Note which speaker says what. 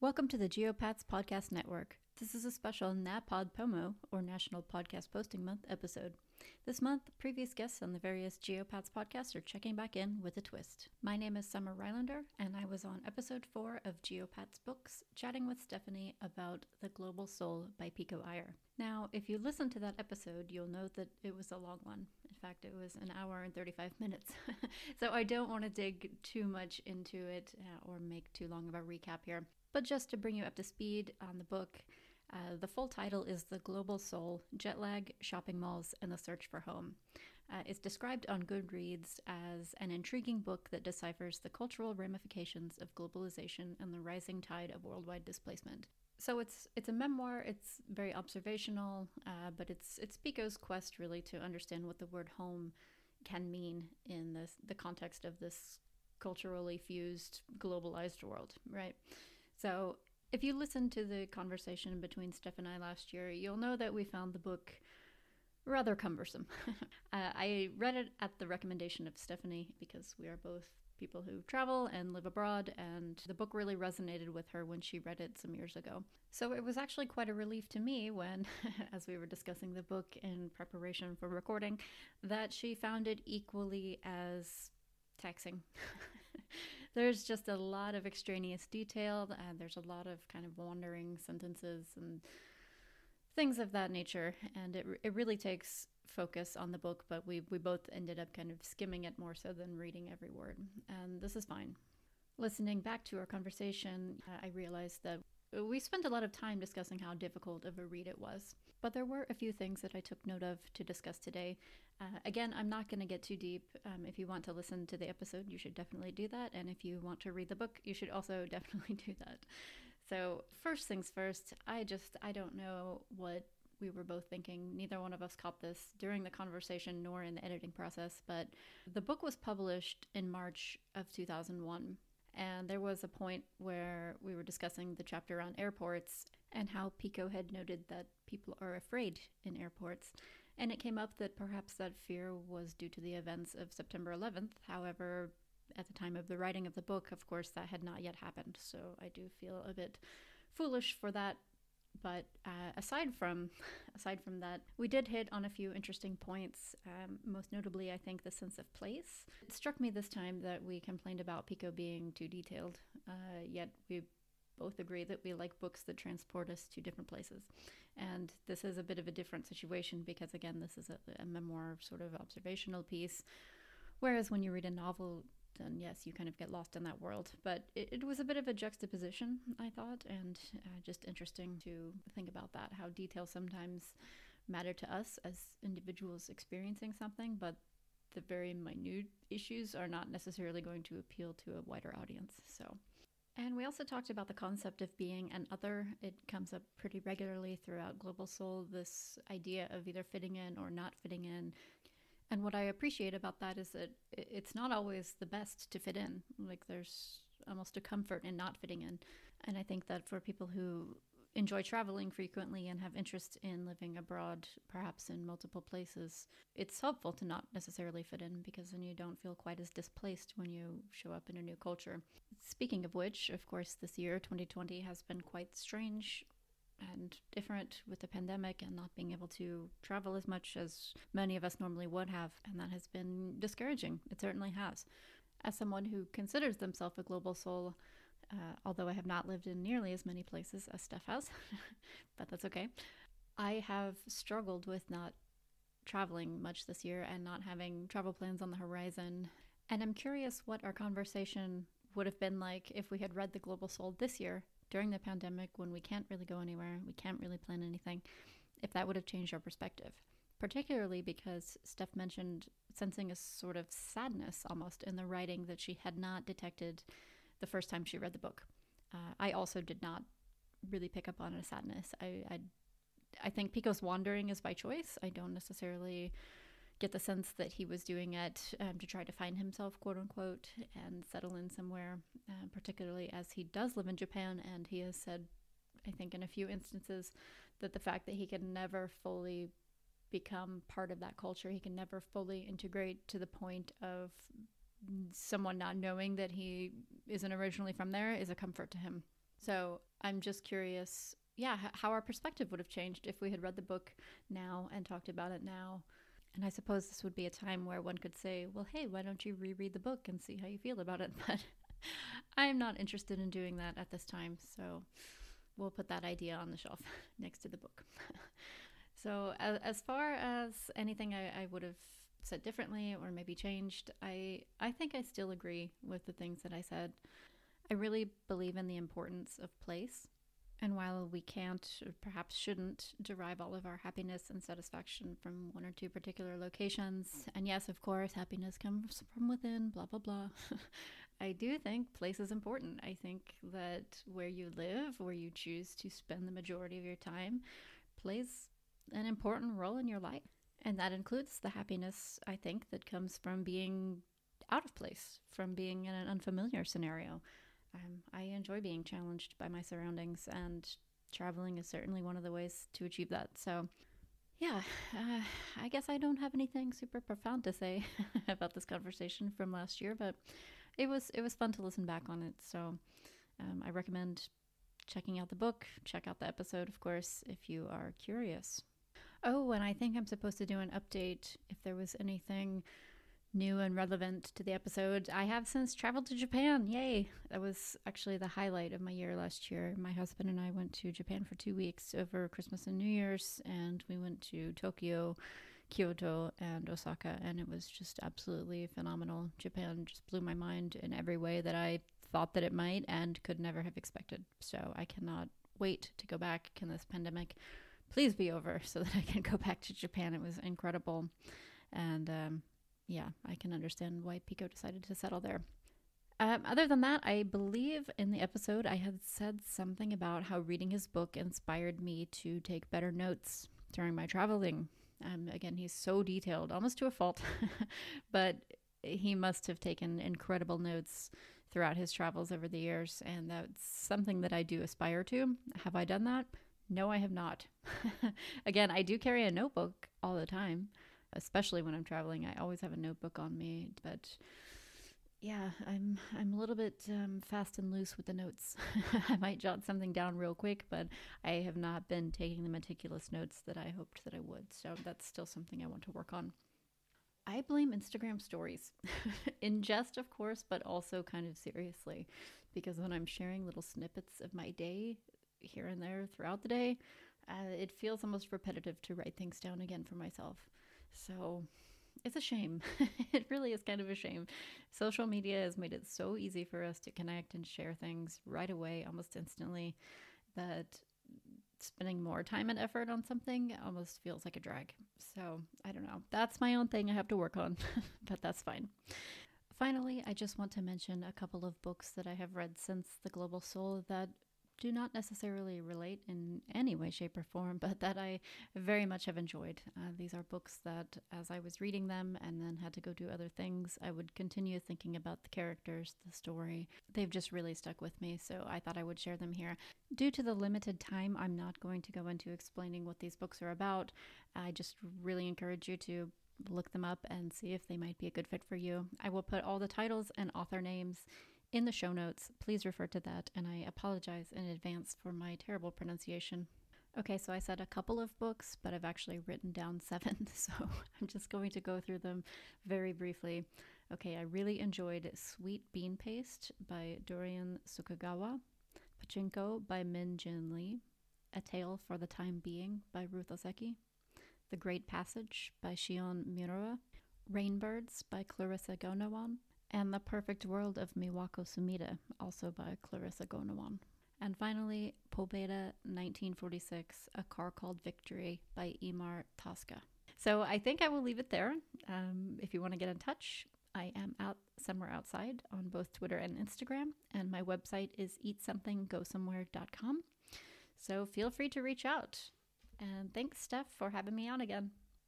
Speaker 1: Welcome to the Geopats Podcast Network. This is a special NaPodPoMo, or National Podcast Posting Month, episode. This month, previous guests on the various Geopats podcasts are checking back in with a twist. My name is Summer Rylander, and I was on episode 4 of Geopats Books, chatting with Stephanie about The Global Soul by Pico Iyer. Now, if you listen to that episode, you'll note that it was a long one. In fact, it was an hour and 35 minutes. so I don't want to dig too much into it uh, or make too long of a recap here. But just to bring you up to speed on the book, uh, the full title is The Global Soul Jet Lag, Shopping Malls, and the Search for Home. Uh, it's described on Goodreads as an intriguing book that deciphers the cultural ramifications of globalization and the rising tide of worldwide displacement. So it's it's a memoir. It's very observational, uh, but it's it's Pico's quest really to understand what the word home can mean in this the context of this culturally fused, globalized world, right? So if you listened to the conversation between Steph and I last year, you'll know that we found the book rather cumbersome. uh, I read it at the recommendation of Stephanie because we are both people who travel and live abroad, and the book really resonated with her when she read it some years ago. So it was actually quite a relief to me when, as we were discussing the book in preparation for recording, that she found it equally as taxing. there's just a lot of extraneous detail, and there's a lot of kind of wandering sentences and things of that nature. And it, it really takes focus on the book, but we, we both ended up kind of skimming it more so than reading every word. And this is fine. Listening back to our conversation, uh, I realized that we spent a lot of time discussing how difficult of a read it was, but there were a few things that I took note of to discuss today. Uh, again, I'm not going to get too deep. Um, if you want to listen to the episode, you should definitely do that. And if you want to read the book, you should also definitely do that. So, first things first, I just, I don't know what we were both thinking. Neither one of us caught this during the conversation nor in the editing process, but the book was published in March of 2001. And there was a point where we were discussing the chapter on airports and how Pico had noted that people are afraid in airports. And it came up that perhaps that fear was due to the events of September 11th. However, at the time of the writing of the book, of course, that had not yet happened. So I do feel a bit foolish for that but uh, aside from aside from that, we did hit on a few interesting points. Um, most notably, I think the sense of place. It struck me this time that we complained about Pico being too detailed, uh, yet we both agree that we like books that transport us to different places. And this is a bit of a different situation because, again, this is a, a memoir sort of observational piece. Whereas when you read a novel, then yes, you kind of get lost in that world. But it, it was a bit of a juxtaposition, I thought, and uh, just interesting to think about that how details sometimes matter to us as individuals experiencing something, but the very minute issues are not necessarily going to appeal to a wider audience. So. And we also talked about the concept of being an other. It comes up pretty regularly throughout Global Soul this idea of either fitting in or not fitting in. And what I appreciate about that is that it's not always the best to fit in. Like there's almost a comfort in not fitting in. And I think that for people who enjoy traveling frequently and have interest in living abroad, perhaps in multiple places, it's helpful to not necessarily fit in because then you don't feel quite as displaced when you show up in a new culture. Speaking of which, of course, this year, 2020, has been quite strange and different with the pandemic and not being able to travel as much as many of us normally would have. And that has been discouraging. It certainly has. As someone who considers themselves a global soul, uh, although I have not lived in nearly as many places as Steph has, but that's okay, I have struggled with not traveling much this year and not having travel plans on the horizon. And I'm curious what our conversation would have been like if we had read The Global Soul this year during the pandemic when we can't really go anywhere, we can't really plan anything, if that would have changed our perspective. Particularly because Steph mentioned sensing a sort of sadness almost in the writing that she had not detected the first time she read the book. Uh, I also did not really pick up on a sadness. I, I, I think Pico's wandering is by choice. I don't necessarily get the sense that he was doing it um, to try to find himself, quote unquote, and settle in somewhere, uh, particularly as he does live in Japan. And he has said, I think, in a few instances, that the fact that he can never fully become part of that culture, he can never fully integrate to the point of someone not knowing that he isn't originally from there is a comfort to him. So I'm just curious, yeah, how our perspective would have changed if we had read the book now and talked about it now. And I suppose this would be a time where one could say, well, hey, why don't you reread the book and see how you feel about it? But I'm not interested in doing that at this time. So we'll put that idea on the shelf next to the book. so, as, as far as anything I, I would have said differently or maybe changed, I, I think I still agree with the things that I said. I really believe in the importance of place. And while we can't, or perhaps shouldn't, derive all of our happiness and satisfaction from one or two particular locations, and yes, of course, happiness comes from within, blah, blah, blah, I do think place is important. I think that where you live, where you choose to spend the majority of your time, plays an important role in your life. And that includes the happiness, I think, that comes from being out of place, from being in an unfamiliar scenario. Um, I enjoy being challenged by my surroundings, and traveling is certainly one of the ways to achieve that. So, yeah, uh, I guess I don't have anything super profound to say about this conversation from last year, but it was it was fun to listen back on it. So um, I recommend checking out the book. Check out the episode, of course, if you are curious. Oh, and I think I'm supposed to do an update if there was anything new and relevant to the episode. I have since traveled to Japan. Yay! That was actually the highlight of my year last year. My husband and I went to Japan for two weeks over Christmas and New Year's, and we went to Tokyo Kyoto and Osaka, and it was just absolutely phenomenal. Japan just blew my mind in every way that I thought that it might and could never have expected. So I cannot wait to go back. Can this pandemic please be over so that I can go back to Japan? It was incredible. And um, yeah, I can understand why Pico decided to settle there. Um, other than that, I believe in the episode I had said something about how reading his book inspired me to take better notes during my traveling. Um, again, he's so detailed, almost to a fault, but he must have taken incredible notes throughout his travels over the years, and that's something that I do aspire to. Have I done that? No, I have not. again, I do carry a notebook all the time, especially when I'm traveling. I always have a notebook on me, but yeah, I'm I'm a little bit um, fast and loose with the notes. I might jot something down real quick, but I have not been taking the meticulous notes that I hoped that I would. So that's still something I want to work on. I blame Instagram stories, in jest, of course, but also kind of seriously, because when I'm sharing little snippets of my day here and there throughout the day, uh, it feels almost repetitive to write things down again for myself. So it's a shame. it really is kind of a shame. Social media has made it so easy for us to connect and share things right away, almost instantly, that spending more time and effort on something almost feels like a drag. So I don't know. That's my own thing I have to work on, but that's fine. Finally, I just want to mention a couple of books that I have read since The Global Soul that do not necessarily relate in any way, shape, or form, but that I very much have enjoyed. Uh, these are books that, as I was reading them and then had to go do other things, I would continue thinking about the characters, the story. They've just really stuck with me, so I thought I would share them here. Due to the limited time, I'm not going to go into explaining what these books are about. I just really encourage you to look them up and see if they might be a good fit for you. I will put all the titles and author names in the show notes. Please refer to that, and I apologize in advance for my terrible pronunciation. Okay, so I said a couple of books, but I've actually written down seven, so I'm just going to go through them very briefly. Okay, I really enjoyed Sweet Bean Paste by Durian Sukegawa, Pachinko by Min Jin Lee, A Tale for the Time Being by Ruth Ozeki, The Great Passage by Shion Miura, Rainbirds by Clarissa Goenawan, and The Perfect World of Miwako Sumida, also by Clarissa Goenawan. And finally, Pobeda 1946, A Car Called Victory by Emar Tosca. So I think I will leave it there. Um, if you want to get in touch, I am out somewhere outside on both Twitter and Instagram, and my website is eatsomethinggosomewhere.com. So feel free to reach out. And thanks, Steph, for having me on again.